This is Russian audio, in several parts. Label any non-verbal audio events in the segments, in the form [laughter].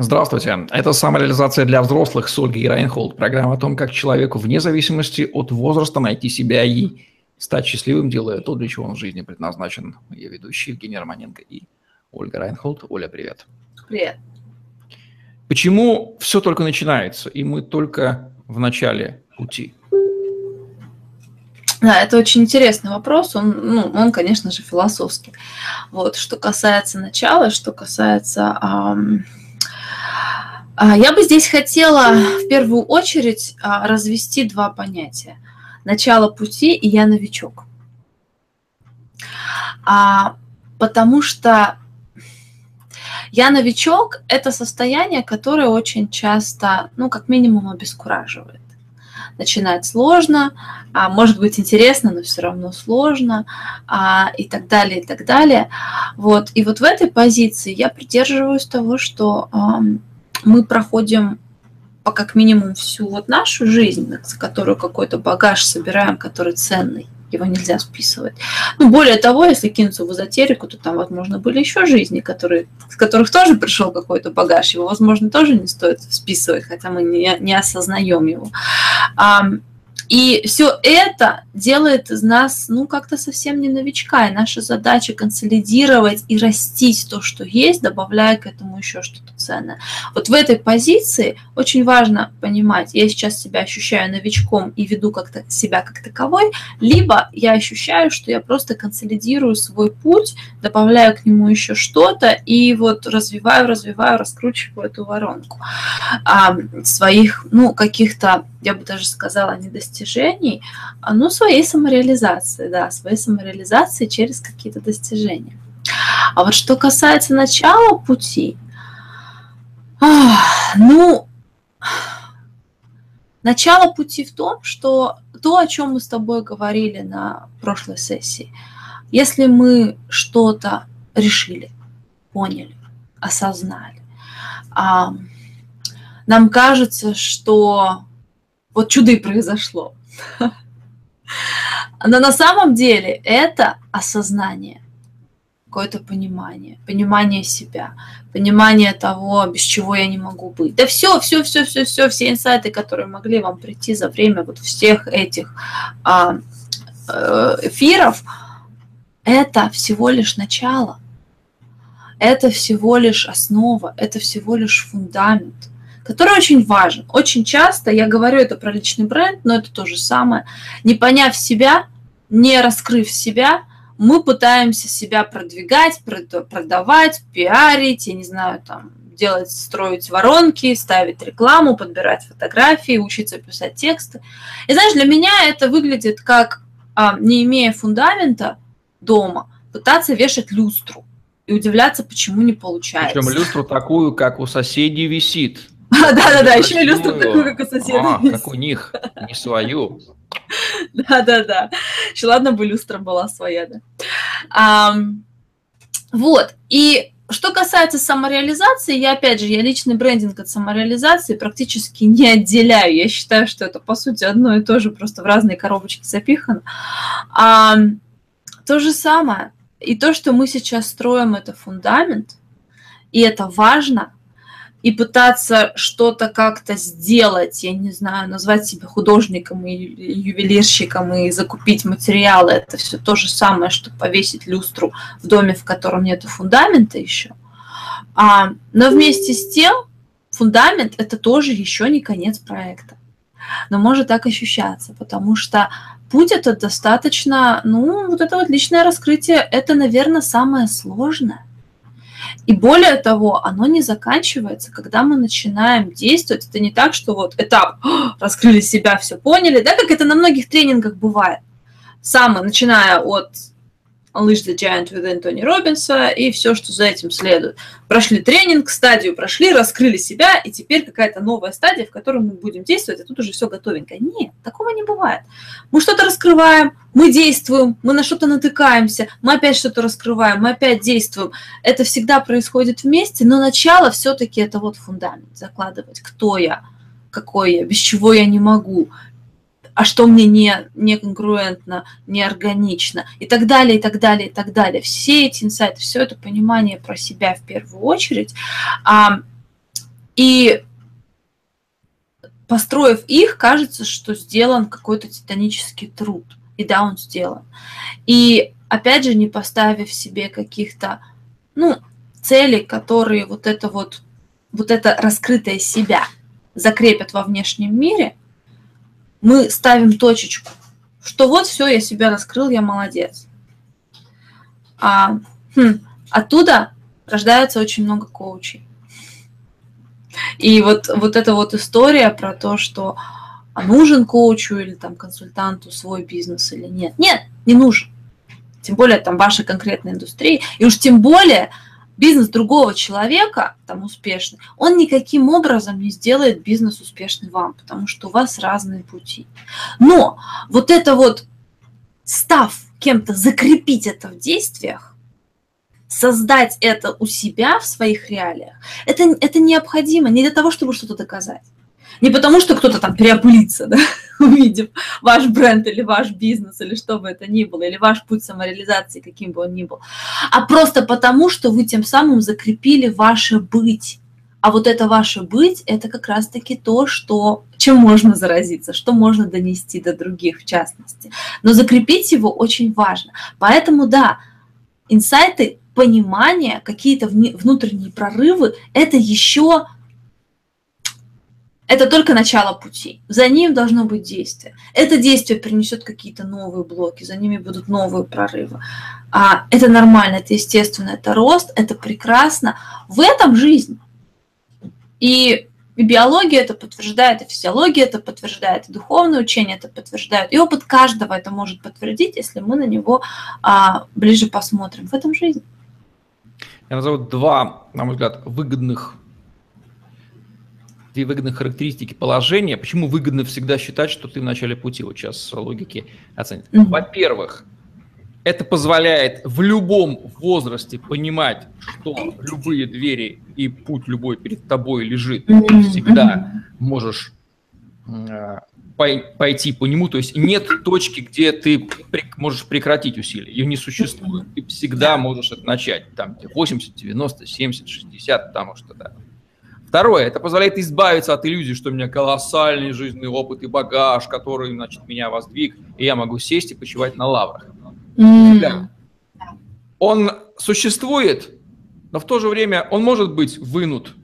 Здравствуйте. Это «Самореализация для взрослых» с Ольгой Райнхолд. Программа о том, как человеку вне зависимости от возраста найти себя и стать счастливым, делая то, для чего он в жизни предназначен. Я ведущий Евгений Романенко и Ольга Райнхолд. Оля, привет. Привет. Почему все только начинается, и мы только в начале пути? Да, это очень интересный вопрос. Он, ну, он, конечно же, философский. Вот, что касается начала, что касается эм, я бы здесь хотела в первую очередь а, развести два понятия. Начало пути и я новичок. А, потому что я новичок – это состояние, которое очень часто, ну, как минимум, обескураживает. Начинать сложно, а может быть интересно, но все равно сложно, а, и так далее, и так далее. Вот. И вот в этой позиции я придерживаюсь того, что мы проходим по как минимум всю вот нашу жизнь, за которую какой-то багаж собираем, который ценный, его нельзя списывать. Ну, более того, если кинуться в эзотерику, то там, возможно, были еще жизни, которые, с которых тоже пришел какой-то багаж, его, возможно, тоже не стоит списывать, хотя мы не, не осознаем его. И все это делает из нас, ну, как-то совсем не новичка. И наша задача консолидировать и растить то, что есть, добавляя к этому еще что-то ценное. Вот в этой позиции очень важно понимать, я сейчас себя ощущаю новичком и веду как-то себя как таковой, либо я ощущаю, что я просто консолидирую свой путь, добавляю к нему еще что-то и вот развиваю, развиваю, раскручиваю эту воронку а, своих, ну, каких-то я бы даже сказала, не достижений, а ну, своей самореализации, да, своей самореализации через какие-то достижения. А вот что касается начала пути, ну, начало пути в том, что то, о чем мы с тобой говорили на прошлой сессии, если мы что-то решили, поняли, осознали, нам кажется, что вот чудо и произошло. Но на самом деле это осознание, какое-то понимание, понимание себя, понимание того, без чего я не могу быть. Да все, все, все, все, все, все инсайты, которые могли вам прийти за время вот всех этих а, э, эфиров, это всего лишь начало. Это всего лишь основа, это всего лишь фундамент который очень важен. Очень часто, я говорю это про личный бренд, но это то же самое, не поняв себя, не раскрыв себя, мы пытаемся себя продвигать, продавать, пиарить, я не знаю, там, делать, строить воронки, ставить рекламу, подбирать фотографии, учиться писать тексты. И знаешь, для меня это выглядит как, а, не имея фундамента дома, пытаться вешать люстру и удивляться, почему не получается. Причем люстру такую, как у соседей висит. [laughs] Да-да-да, еще и люстру такую, как у соседа. А, как у них, не свою. [laughs] Да-да-да. Еще ладно бы люстра была своя, да. Вот, и что касается самореализации, я опять же, я личный брендинг от самореализации практически не отделяю. Я считаю, что это по сути одно и то же, просто в разные коробочки запихано. А, то же самое. И то, что мы сейчас строим, это фундамент, и это важно – и пытаться что-то как-то сделать, я не знаю, назвать себя художником и ювелирщиком и закупить материалы, это все то же самое, что повесить люстру в доме, в котором нет фундамента еще. А, но вместе с тем фундамент это тоже еще не конец проекта. Но может так ощущаться, потому что путь это достаточно, ну, вот это вот личное раскрытие, это, наверное, самое сложное. И более того, оно не заканчивается, когда мы начинаем действовать. Это не так, что вот этап, раскрыли себя, все поняли, да, как это на многих тренингах бывает. Самое, начиная от Unleash the Giant Within Тони Робинса и все, что за этим следует. Прошли тренинг, стадию прошли, раскрыли себя, и теперь какая-то новая стадия, в которой мы будем действовать, и тут уже все готовенько. Нет, такого не бывает. Мы что-то раскрываем, мы действуем, мы на что-то натыкаемся, мы опять что-то раскрываем, мы опять действуем. Это всегда происходит вместе, но начало все-таки это вот фундамент, закладывать, кто я, какой я, без чего я не могу, а что мне не, не конгруентно, не и так далее, и так далее, и так далее. Все эти инсайты, все это понимание про себя в первую очередь, а, И построив их, кажется, что сделан какой-то титанический труд. И да, он сделан. И опять же, не поставив себе каких-то, ну, целей, которые вот это вот, вот это раскрытое себя закрепят во внешнем мире, мы ставим точечку, что вот все, я себя раскрыл, я молодец. А, хм, оттуда рождается очень много коучей. И вот, вот эта вот история про то, что а нужен коучу или там консультанту свой бизнес или нет. Нет, не нужен. Тем более там вашей конкретной индустрии. И уж тем более бизнес другого человека, там успешный, он никаким образом не сделает бизнес успешный вам, потому что у вас разные пути. Но вот это вот, став кем-то, закрепить это в действиях, создать это у себя в своих реалиях, это, это необходимо не для того, чтобы что-то доказать. Не потому, что кто-то там переопылится, да, [laughs] увидев ваш бренд или ваш бизнес, или что бы это ни было, или ваш путь самореализации, каким бы он ни был, а просто потому, что вы тем самым закрепили ваше быть. А вот это ваше быть, это как раз-таки то, что, чем можно заразиться, что можно донести до других в частности. Но закрепить его очень важно. Поэтому, да, инсайты понимание, какие-то внутренние прорывы, это еще это только начало пути. За ним должно быть действие. Это действие принесет какие-то новые блоки, за ними будут новые прорывы. А, это нормально, это естественно, это рост, это прекрасно. В этом жизнь. И, биология это подтверждает, и физиология это подтверждает, и духовное учение это подтверждает, и опыт каждого это может подтвердить, если мы на него а, ближе посмотрим. В этом жизнь. Я назову два, на мой взгляд, выгодных две выгодных характеристики положения. Почему выгодно всегда считать, что ты в начале пути? Вот сейчас логики оценить. Mm-hmm. Во-первых, это позволяет в любом возрасте понимать, что любые двери и путь любой перед тобой лежит. Ты всегда можешь э, пойти по нему. То есть нет точки, где ты можешь прекратить усилия. Ее не существует. Ты всегда можешь это начать. Там 80, 90, 70, 60, потому что да. Второе, это позволяет избавиться от иллюзии, что у меня колоссальный жизненный опыт и багаж, который, значит, меня воздвиг, и я могу сесть и почивать на лаврах. Mm. Он существует, но в то же время он может быть вынут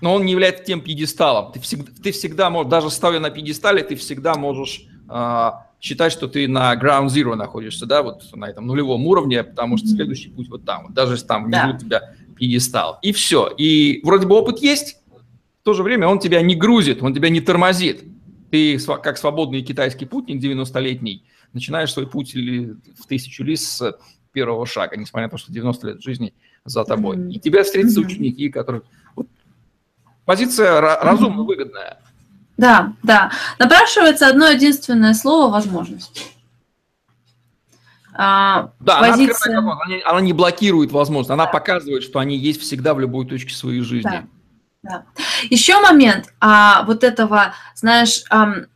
но он не является тем пьедесталом. Ты всегда, ты всегда можешь, даже стоя на пьедестале, ты всегда можешь э, считать, что ты на ground zero находишься, да, вот на этом нулевом уровне, потому что следующий путь вот там, даже если там внизу да. у тебя пьедестал. И все. И вроде бы опыт есть, в то же время он тебя не грузит, он тебя не тормозит. Ты, как свободный китайский путник 90-летний, начинаешь свой путь в тысячу ли с первого шага, несмотря на то, что 90 лет жизни за тобой. Mm-hmm. И тебя встретятся mm-hmm. ученики, которые Позиция разумно выгодная. Да, да. Напрашивается одно единственное слово возможность. А, да, позиция... она, она, не, она не блокирует возможность, она да. показывает, что они есть всегда в любой точке своей жизни. Да. Да. Еще момент а, вот этого, знаешь, ам,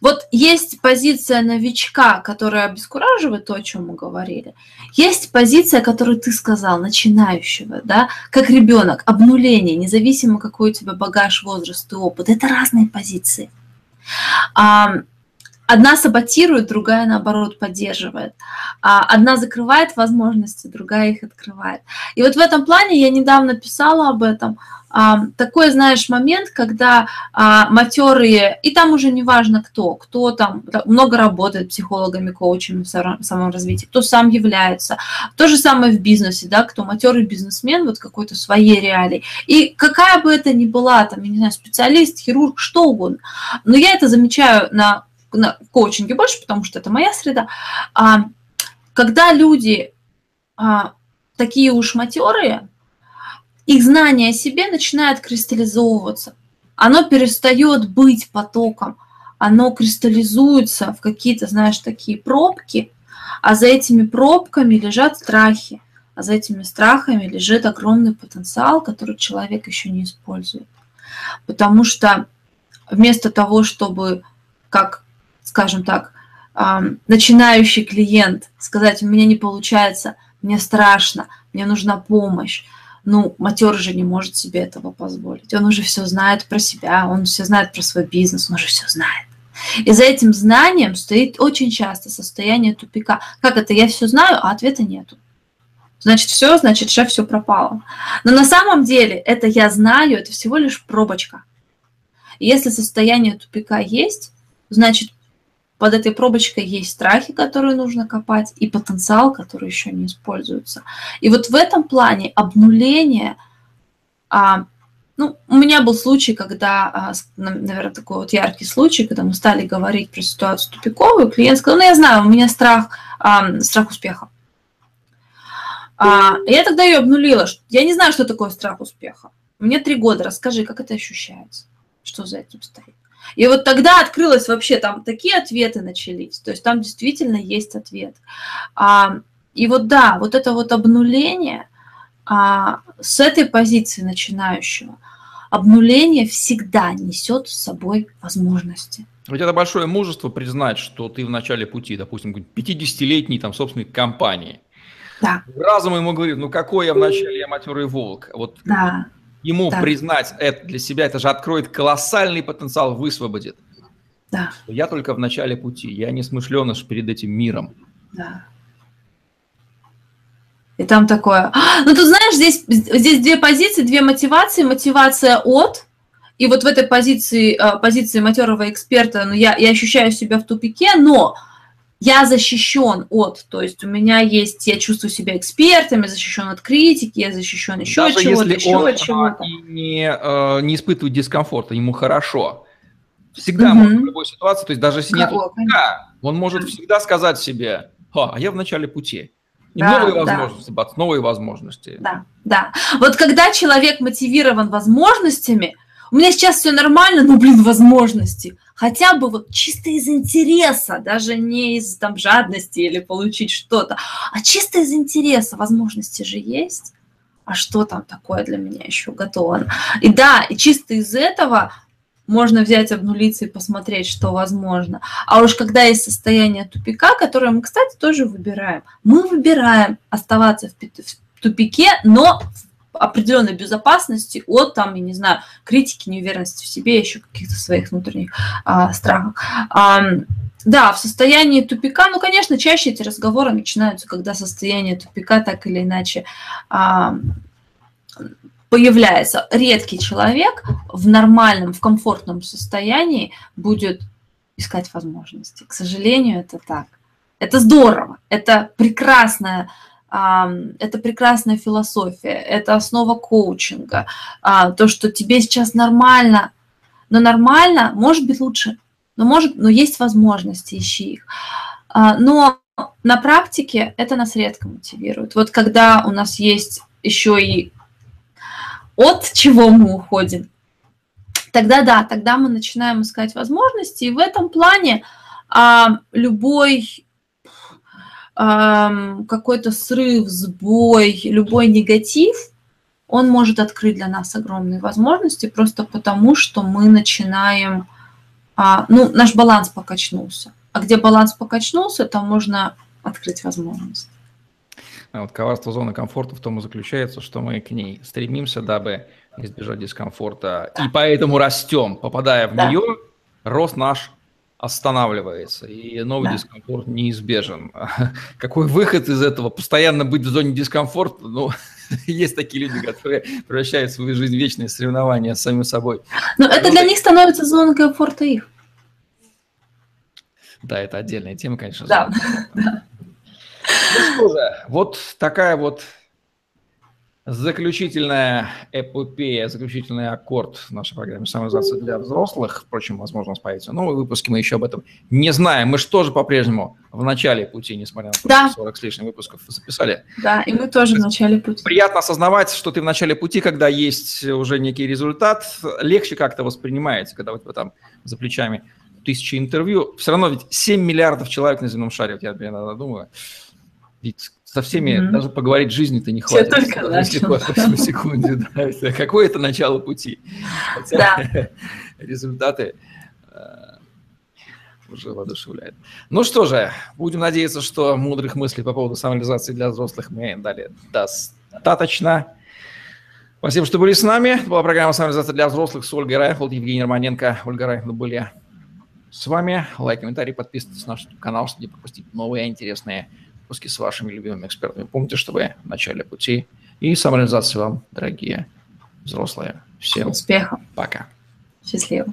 вот есть позиция новичка, которая обескураживает то, о чем мы говорили. Есть позиция, которую ты сказал, начинающего, да, как ребенок, обнуление, независимо какой у тебя багаж, возраст и опыт. Это разные позиции. Одна саботирует, другая, наоборот, поддерживает. Одна закрывает возможности, другая их открывает. И вот в этом плане я недавно писала об этом – такой, знаешь, момент, когда а, матерые, и там уже не важно кто, кто там много работает психологами, коучами в саморазвитии, кто сам является. То же самое в бизнесе, да, кто матерый бизнесмен, вот какой-то своей реалии. И какая бы это ни была, там, я не знаю, специалист, хирург, что угодно. Но я это замечаю на, на коучинге больше, потому что это моя среда. А, когда люди а, такие уж матерые, их знание о себе начинает кристаллизовываться. Оно перестает быть потоком, оно кристаллизуется в какие-то, знаешь, такие пробки, а за этими пробками лежат страхи, а за этими страхами лежит огромный потенциал, который человек еще не использует. Потому что вместо того, чтобы, как, скажем так, начинающий клиент сказать, у меня не получается, мне страшно, мне нужна помощь, ну, матер же не может себе этого позволить. Он уже все знает про себя, он все знает про свой бизнес, он уже все знает. И за этим знанием стоит очень часто состояние тупика. Как это? Я все знаю, а ответа нету. Значит, все, значит, шеф, все пропало. Но на самом деле это я знаю, это всего лишь пробочка. И если состояние тупика есть, значит, под этой пробочкой есть страхи, которые нужно копать, и потенциал, который еще не используется. И вот в этом плане обнуление, а, ну, у меня был случай, когда, а, наверное, такой вот яркий случай, когда мы стали говорить про ситуацию тупиковую, клиент сказал, ну, я знаю, у меня страх, а, страх успеха. А, я тогда ее обнулила. Я не знаю, что такое страх успеха. Мне три года. Расскажи, как это ощущается? Что за этим стоит? И вот тогда открылось вообще, там такие ответы начались, то есть там действительно есть ответ. А, и вот да, вот это вот обнуление а, с этой позиции начинающего, обнуление всегда несет с собой возможности. Ведь это большое мужество признать, что ты в начале пути, допустим, 50-летней там собственной компании. Да. Разум ему говорит, ну какой я в начале, я матерый волк. Вот да ему да. признать это для себя, это же откроет колоссальный потенциал, высвободит. Да. Я только в начале пути, я не смышленыш перед этим миром. Да. И там такое. «А, ну, тут знаешь, здесь, здесь две позиции, две мотивации. Мотивация от, и вот в этой позиции, э, позиции матерого эксперта, ну, я, я ощущаю себя в тупике, но я защищен от, то есть у меня есть, я чувствую себя экспертом, я защищен от критики, я защищен еще Даже от чего-то, если еще он, от чего-то. Не, э, не испытывает дискомфорта, ему хорошо. Всегда угу. может в любой ситуации, то есть даже если нет да, он может всегда сказать себе, а я в начале пути. И да, новые возможности, да. бац, новые возможности. Да, да. Вот когда человек мотивирован возможностями, у меня сейчас все нормально, но, блин, возможности. Хотя бы вот чисто из интереса, даже не из там жадности или получить что-то, а чисто из интереса. Возможности же есть. А что там такое для меня еще готово? И да, и чисто из этого можно взять, обнулиться и посмотреть, что возможно. А уж когда есть состояние тупика, которое мы, кстати, тоже выбираем, мы выбираем оставаться в тупике, но в определенной безопасности от, там, я не знаю, критики, неуверенности в себе, еще каких-то своих внутренних а, страхов. А, да, в состоянии тупика, ну, конечно, чаще эти разговоры начинаются, когда состояние тупика так или иначе а, появляется. Редкий человек в нормальном, в комфортном состоянии будет искать возможности. К сожалению, это так. Это здорово, это прекрасная это прекрасная философия, это основа коучинга. А, то, что тебе сейчас нормально, но нормально, может быть лучше, но, может, но есть возможности, ищи их. А, но на практике это нас редко мотивирует. Вот когда у нас есть еще и от чего мы уходим, тогда да, тогда мы начинаем искать возможности. И в этом плане а, любой какой-то срыв, сбой, любой негатив, он может открыть для нас огромные возможности просто потому, что мы начинаем, а, ну, наш баланс покачнулся. А где баланс покачнулся, там можно открыть возможность. А вот коварство зоны комфорта в том и заключается, что мы к ней стремимся, дабы избежать дискомфорта, да. и поэтому растем. Попадая в да. нее, рост наш останавливается, и новый да. дискомфорт неизбежен. [laughs] Какой выход из этого? Постоянно быть в зоне дискомфорта? Ну, [laughs] есть такие люди, которые превращают свою жизнь в вечное соревнование с самим собой. Но это для них становится зона комфорта их. Да, это отдельная тема, конечно. Да. [laughs] Ну что же, вот такая вот Заключительная эпопея, заключительный аккорд в нашей программе «Самоизоляция для взрослых». Впрочем, возможно, у появятся новые выпуски, мы еще об этом не знаем. Мы же тоже по-прежнему в начале пути, несмотря на да. 40 с лишним выпусков записали. Да, и мы тоже в начале пути. Приятно осознавать, что ты в начале пути, когда есть уже некий результат, легче как-то воспринимается, когда у тебя там за плечами тысячи интервью. Все равно ведь 7 миллиардов человек на земном шаре, вот я иногда думаю. Ведь со всеми mm-hmm. даже поговорить жизни-то не хватит. Все только начал. [laughs] секунде, да. Какое это начало пути? Хотя да. [laughs] результаты э, уже воодушевляют. Ну что же, будем надеяться, что мудрых мыслей по поводу самореализации для взрослых мы дали достаточно. Спасибо, что были с нами. Это была программа «Самореализация для взрослых» с Ольгой Райхолд, Евгений Романенко. Ольга Райхолд были с вами. Лайк, комментарий, подписывайтесь на наш канал, чтобы не пропустить новые интересные выпуски с вашими любимыми экспертами. Помните, что вы в начале пути. И самореализации вам, дорогие взрослые. Всем успеха. Пока. Счастливо.